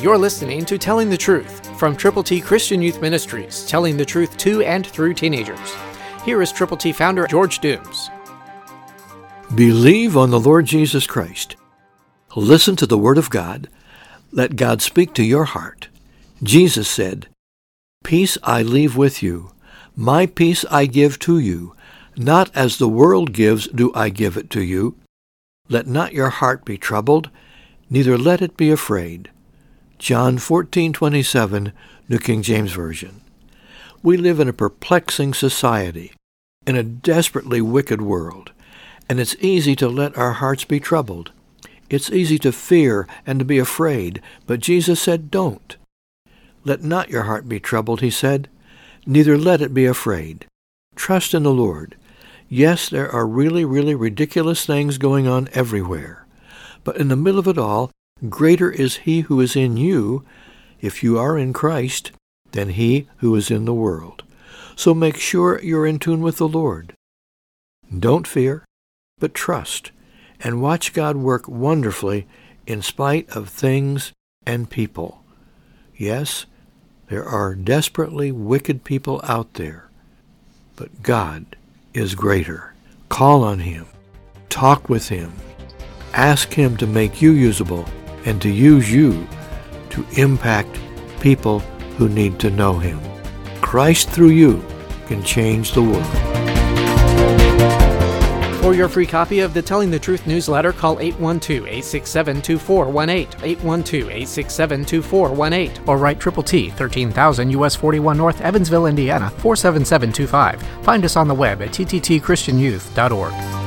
You're listening to Telling the Truth from Triple T Christian Youth Ministries, telling the truth to and through teenagers. Here is Triple T founder George Dooms. Believe on the Lord Jesus Christ. Listen to the Word of God. Let God speak to your heart. Jesus said, Peace I leave with you. My peace I give to you. Not as the world gives do I give it to you. Let not your heart be troubled, neither let it be afraid. John 14:27, New King James Version. We live in a perplexing society, in a desperately wicked world, and it's easy to let our hearts be troubled. It's easy to fear and to be afraid, but Jesus said, Don't. Let not your heart be troubled, he said, neither let it be afraid. Trust in the Lord. Yes, there are really, really ridiculous things going on everywhere. But in the middle of it all, Greater is he who is in you, if you are in Christ, than he who is in the world. So make sure you're in tune with the Lord. Don't fear, but trust, and watch God work wonderfully in spite of things and people. Yes, there are desperately wicked people out there, but God is greater. Call on Him. Talk with Him. Ask Him to make you usable and to use you to impact people who need to know Him. Christ through you can change the world. For your free copy of the Telling the Truth newsletter, call 812-867-2418, 812-867-2418, or write Triple T, 13,000 US 41 North, Evansville, Indiana, 47725. Find us on the web at tttchristianyouth.org.